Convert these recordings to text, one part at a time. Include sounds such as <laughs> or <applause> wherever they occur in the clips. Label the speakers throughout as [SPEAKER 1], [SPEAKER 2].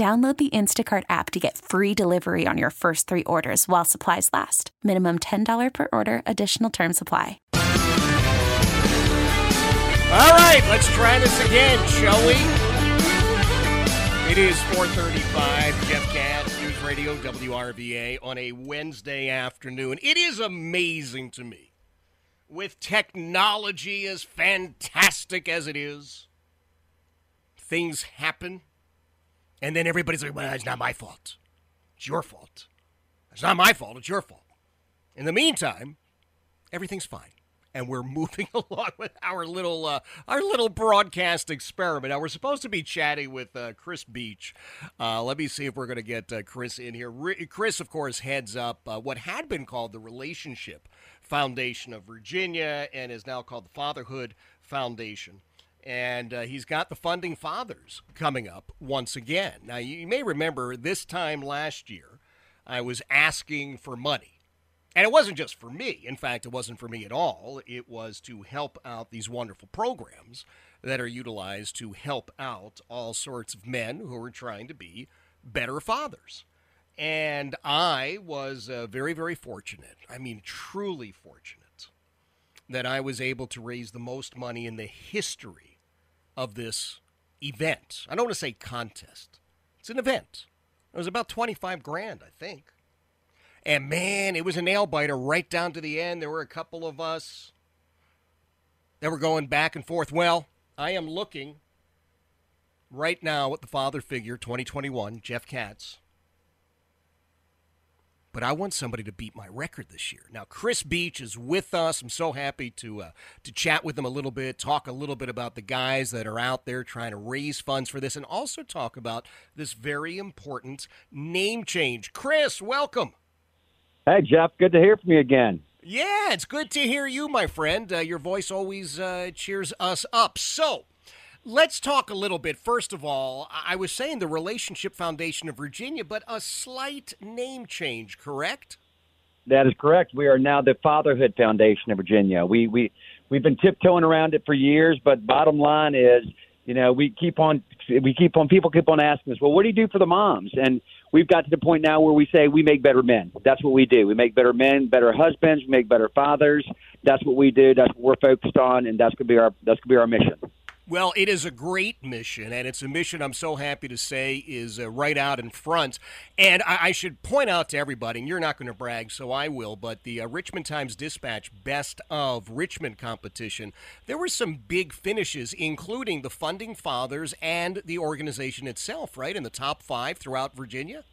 [SPEAKER 1] Download the Instacart app to get free delivery on your first three orders while supplies last. Minimum $10 per order, additional term supply.
[SPEAKER 2] All right, let's try this again, shall we? It is 435, Jeff Katz, News Radio, WRVA, on a Wednesday afternoon. It is amazing to me, with technology as fantastic as it is, things happen and then everybody's like, well, it's not my fault. It's your fault. It's not my fault. It's your fault. In the meantime, everything's fine. And we're <laughs> moving <laughs> along with our little uh, our little broadcast experiment. Now we're supposed to be chatting with uh, Chris Beach. Uh, let me see if we're going to get uh, Chris in here. Chris, of course, heads up uh, what had been called the Relationship Foundation of Virginia and is now called the Fatherhood Foundation and uh, he's got the funding fathers coming up once again. Now, you may remember this time last year, I was asking for money. And it wasn't just for me. In fact, it wasn't for me at all. It was to help out these wonderful programs that are utilized to help out all sorts of men who are trying to be better fathers. And I was uh, very, very fortunate. I mean, truly fortunate that I was able to raise the most money in the history of this event. I don't want to say contest. It's an event. It was about 25 grand, I think. And man, it was a nail biter right down to the end. There were a couple of us that were going back and forth. Well, I am looking right now at the father figure 2021, Jeff Katz but I want somebody to beat my record this year. Now, Chris Beach is with us. I'm so happy to uh, to chat with him a little bit, talk a little bit about the guys that are out there trying to raise funds for this, and also talk about this very important name change. Chris, welcome.
[SPEAKER 3] Hey, Jeff. Good to hear from you again.
[SPEAKER 2] Yeah, it's good to hear you, my friend. Uh, your voice always uh, cheers us up. So, Let's talk a little bit. First of all, I was saying the Relationship Foundation of Virginia, but a slight name change, correct?
[SPEAKER 3] That is correct. We are now the Fatherhood Foundation of Virginia. We we we've been tiptoeing around it for years, but bottom line is, you know, we keep on we keep on people keep on asking us, well, what do you do for the moms? And we've got to the point now where we say we make better men. That's what we do. We make better men, better husbands, we make better fathers. That's what we do. That's what we're focused on, and that's gonna be our that's gonna be our mission.
[SPEAKER 2] Well, it is a great mission, and it's a mission I'm so happy to say is uh, right out in front. And I, I, should point out to everybody, and you're not going to brag, so I will, but the uh, Richmond Times Dispatch Best of Richmond competition, there were some big finishes, including the Funding Fathers and the organization itself, right, in the top five throughout Virginia?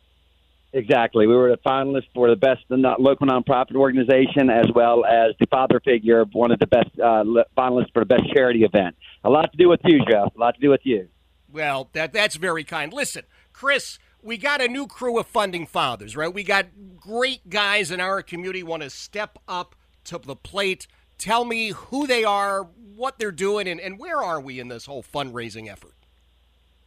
[SPEAKER 3] Exactly. We were the finalists for the best local nonprofit organization, as well as the father figure of one of the best uh, finalists for the best charity event. A lot to do with you, Jeff. A lot to do with you.
[SPEAKER 2] Well, that that's very kind. Listen, Chris, we got a new crew of funding fathers, right? We got great guys in our community want to step up to the plate. Tell me who they are, what they're doing, and, and where are we in this whole fundraising effort?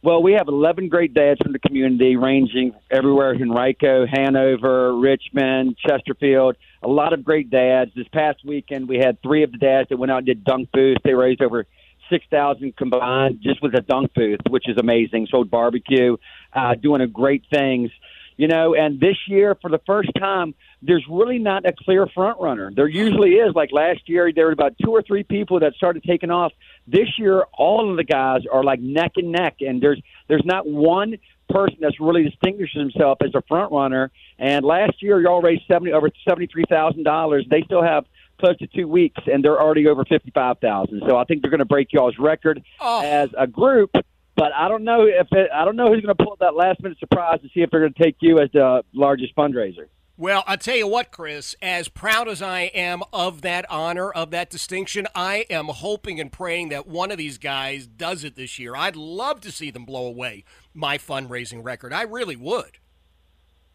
[SPEAKER 3] Well, we have 11 great dads from the community, ranging everywhere Henrico, Hanover, Richmond, Chesterfield. A lot of great dads. This past weekend, we had three of the dads that went out and did dunk booths. They raised over 6000 combined just with a dunk booth, which is amazing. Sold barbecue, uh, doing a great things. You know, and this year, for the first time, there's really not a clear front runner. There usually is. Like last year, there were about two or three people that started taking off. This year, all of the guys are like neck and neck, and there's there's not one person that's really distinguished himself as a front runner. And last year, y'all raised seventy over seventy three thousand dollars. They still have close to two weeks, and they're already over fifty five thousand. So I think they're going to break y'all's record
[SPEAKER 2] Oh.
[SPEAKER 3] as a group. But I don't know if it, I don't know who's going to pull that last minute surprise to see if they're going to take you as the largest fundraiser.
[SPEAKER 2] Well, I'll tell you what, Chris, as proud as I am of that honor, of that distinction, I am hoping and praying that one of these guys does it this year. I'd love to see them blow away my fundraising record. I really would.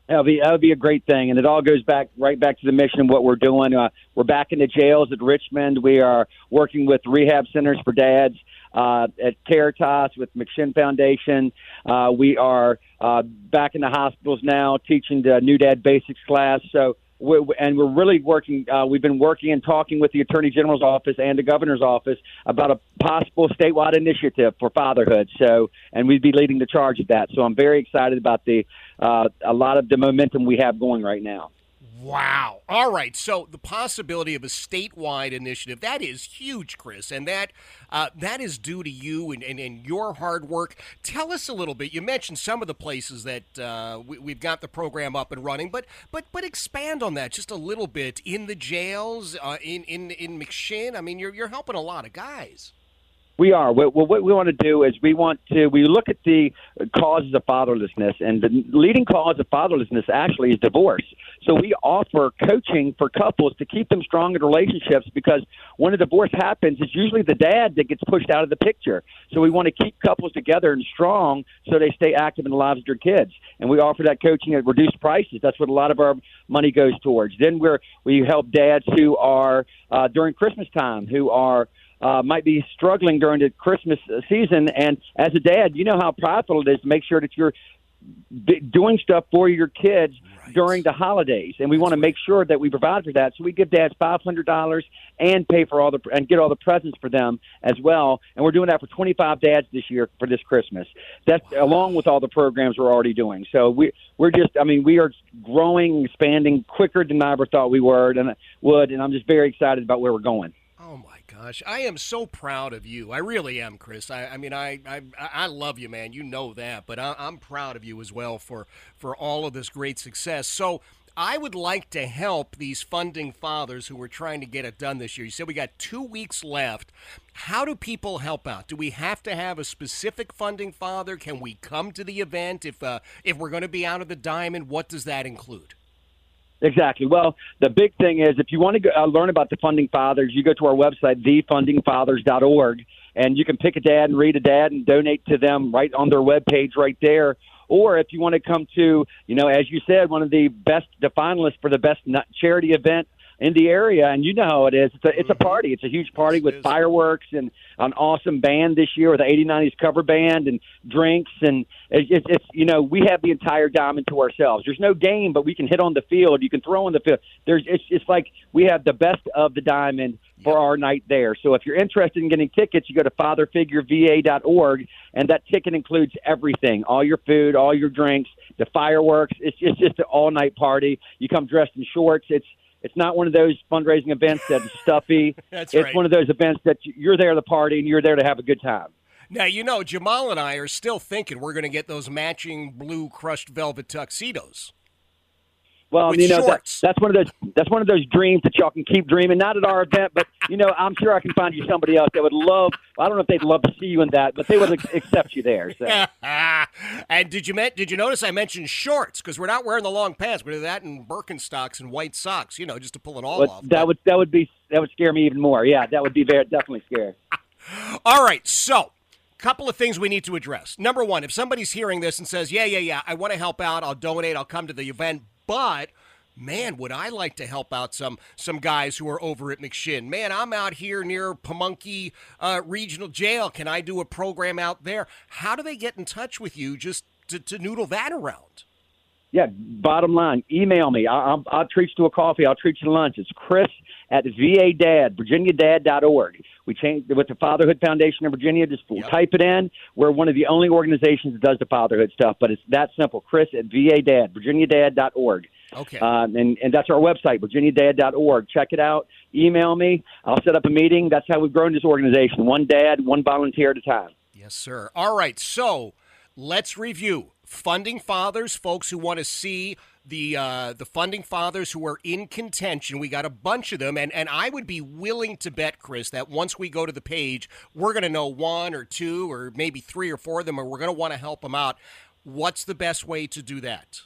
[SPEAKER 3] That would be that would be a great thing, and it all goes back right back to the mission of what we're doing. Uh, we're back in the jails at Richmond. We are working with rehab centers for dads uh, at Caritas with McShin Foundation. Uh, we are uh, back in the hospitals now, teaching the New Dad Basics class. So. We and we're really working. Uh, we've been working and talking with the Attorney General's office and the Governor's office about a possible statewide initiative for fatherhood. So, and we'd be leading the charge of that. So, I'm very excited about the uh, a lot of the momentum we have going right now.
[SPEAKER 2] Wow. All right. So the possibility of a statewide initiative, that is huge, Chris. And that uh, that is due to you and, and, and your hard work. Tell us a little bit. You mentioned some of the places that uh, we, we've got the program up and running, but but but expand on that just a little bit. In the jails, uh, in, in, in McShin, I mean, you're, you're helping a lot of guys.
[SPEAKER 3] We are. What, what we want to do is we want to we look at the causes of fatherlessness, and the leading cause of fatherlessness actually is divorce. So we offer coaching for couples to keep them strong in relationships because when a divorce happens, it's usually the dad that gets pushed out of the picture. So we want to keep couples together and strong so they stay active in the lives of their kids. And we offer that coaching at reduced prices. That's what a lot of our money goes towards. Then we're we help dads who are uh, during Christmas time who are uh, might be struggling during the Christmas season. And as a dad, you know how prideful it is to make sure that you're doing stuff for your kids
[SPEAKER 2] Right.
[SPEAKER 3] during the holidays. And we want to make sure that we provide for that. So we give dads five hundred dollars and pay for all the and get all the presents for them as well. And we're doing that for twenty five dads this year for this Christmas. That's along with all the programs we're already doing. So we we're just I mean we are growing, expanding quicker than I ever thought we were and would. And I'm just very excited about where we're going.
[SPEAKER 2] Oh my gosh, I am so proud of you. I really am, Chris. I, I mean, I, I, I love you, man. You know that, but I, I'm proud of you as well for for all of this great success. So. I would like to help these funding fathers who are trying to get it done this year. You said we got two weeks left. How do people help out? Do we have to have a specific funding father? Can we come to the event if uh, if we're going to be out of the diamond? What does that include?
[SPEAKER 3] Exactly. Well, the big thing is if you want to go, uh, learn about the funding fathers, you go to our website, thefundingfathers.org, and you can pick a dad and read a dad and donate to them right on their webpage right there. Or if you want to come to, you know, as you said, one of the best, the finalists for the best charity event in the area, and you know how it is. It's a it's a mm-hmm. party. It's a huge party with fireworks and an awesome band this year with the 8090s cover band and drinks and it, it's it's you know we have the entire diamond to ourselves. There's no game, but we can hit on the field. You can throw on the field. There's it's it's like we have the best of the diamond for our night there. So if you're interested in getting tickets, you go to fatherfigureva.org, and that ticket includes everything: all your food, all your drinks, the fireworks. It's just just an all night party. You come dressed in shorts. It's it's not one of those fundraising events that's stuffy. <laughs>
[SPEAKER 2] That's
[SPEAKER 3] it's
[SPEAKER 2] right.
[SPEAKER 3] one of those events that you're there to party and you're there to have a good time.
[SPEAKER 2] Now, you know, Jamal and I are still thinking we're going to get those matching blue crushed velvet tuxedos.
[SPEAKER 3] Well, you know that, that's one of those that's one of those dreams that y'all can keep dreaming. Not at our event, but you know, I'm sure I can find you somebody else that would love. I don't know if they'd love to see you in that, but they would accept you there. So. <laughs>
[SPEAKER 2] and did you met, did you notice I mentioned shorts because we're not wearing the long pants. We're doing that in Birkenstocks and white socks, you know, just to pull it all
[SPEAKER 3] But
[SPEAKER 2] off.
[SPEAKER 3] that would that would be that would scare me even more. Yeah, that would be very definitely scary. <laughs>
[SPEAKER 2] All right, so couple of things we need to address. Number one, if somebody's hearing this and says, "Yeah, yeah, yeah, I want to help out. I'll donate. I'll come to the event," but man, would I like to help out some some guys who are over at McShin. Man, I'm out here near Pamunkey uh, Regional Jail. Can I do a program out there? How do they get in touch with you just to, to noodle that around?
[SPEAKER 3] Yeah, bottom line, email me. I, I'll, I'll treat you to a coffee. I'll treat you to lunch. It's Chris at VADAD, VirginiaDad.org. We changed with the Fatherhood Foundation of Virginia. Just yep. type it in. We're one of the only organizations that does the fatherhood stuff, but it's that simple. Chris at VADAD, VirginiaDad.org.
[SPEAKER 2] Okay.
[SPEAKER 3] Um, and, and that's our website, VirginiaDad.org. Check it out. Email me. I'll set up a meeting. That's how we've grown this organization one dad, one volunteer at a time.
[SPEAKER 2] Yes, sir. All right. So let's review funding fathers, folks who want to see the uh, the funding fathers who are in contention. We got a bunch of them, and and I would be willing to bet, Chris, that once we go to the page, we're going to know one or two or maybe three or four of them, and we're going to want to help them out. What's the best way to do that?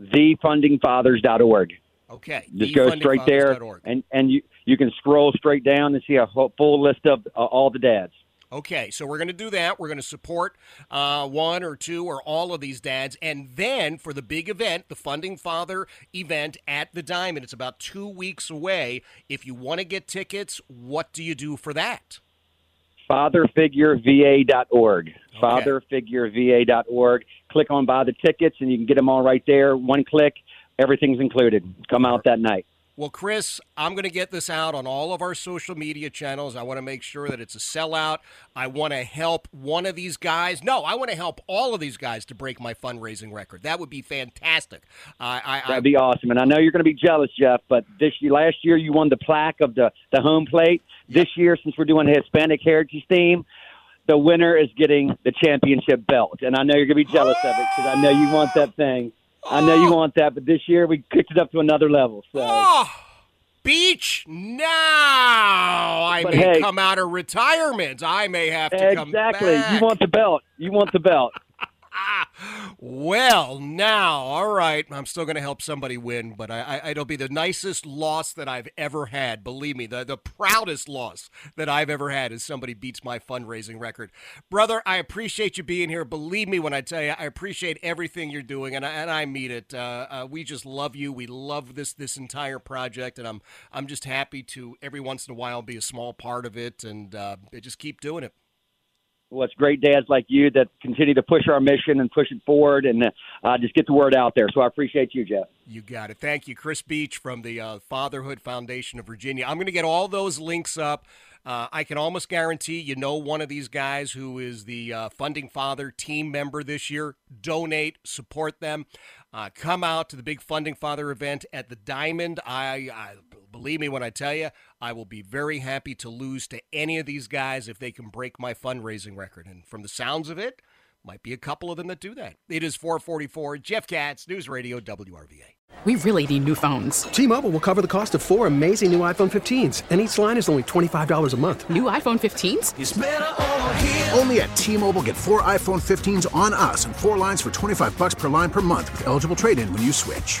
[SPEAKER 3] Thefundingfathers.org.
[SPEAKER 2] Okay.
[SPEAKER 3] Just go straight there, and and you you can scroll straight down and see a full list of uh, all the dads.
[SPEAKER 2] Okay, so we're going to do that. We're going to support uh, one or two or all of these dads. And then for the big event, the Funding Father event at the Diamond, it's about two weeks away. If you want to get tickets, what do you do for that?
[SPEAKER 3] Fatherfigureva.org. Okay. Fatherfigureva.org. Click on buy the tickets, and you can get them all right there. One click, everything's included. Come out that night.
[SPEAKER 2] Well, Chris, I'm going to get this out on all of our social media channels. I want to make sure that it's a sellout. I want to help one of these guys. No, I want to help all of these guys to break my fundraising record. That would be fantastic. Uh, I,
[SPEAKER 3] That'd be awesome. And I know you're going to be jealous, Jeff, but this year, last year you won the plaque of the, the home plate. This year, since we're doing the Hispanic Heritage theme, the winner is getting the championship belt. And I know you're going to be jealous of it because I know you want that thing. I know you oh. want that, but this year we kicked it up to another level. So.
[SPEAKER 2] Oh, beach now. I but may hey, come out of retirement. I may have to
[SPEAKER 3] exactly.
[SPEAKER 2] come
[SPEAKER 3] back. Exactly. You want the belt. You want the belt.
[SPEAKER 2] Well, now, all right. I'm still going to help somebody win, but I, I, it'll be the nicest loss that I've ever had. Believe me, the, the proudest loss that I've ever had is somebody beats my fundraising record. Brother, I appreciate you being here. Believe me when I tell you, I appreciate everything you're doing, and I, and I mean it. Uh, uh, we just love you. We love this this entire project, and I'm I'm just happy to every once in a while be a small part of it, and uh, just keep doing it
[SPEAKER 3] it's great dads like you that continue to push our mission and push it forward and uh, just get the word out there. So I appreciate you, Jeff.
[SPEAKER 2] You got it. Thank you, Chris Beach from the uh, Fatherhood Foundation of Virginia. I'm going to get all those links up. Uh, I can almost guarantee you know one of these guys who is the uh, Funding Father team member this year. Donate, support them. Uh, come out to the big Funding Father event at the Diamond. I, I believe me when I tell you, I will be very happy to lose to any of these guys if they can break my fundraising record. And from the sounds of it, might be a couple of them that do that. It is 444 Jeff Katz, News Radio WRVA.
[SPEAKER 4] We really need new phones.
[SPEAKER 5] T-Mobile will cover the cost of four amazing new iPhone 15s, and each line is only $25 a month.
[SPEAKER 4] New iPhone 15s?
[SPEAKER 6] Only at T-Mobile get four iPhone 15s on us and four lines for 25 bucks per line per month with eligible trade-in when you switch.